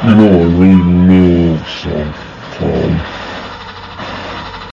No know I really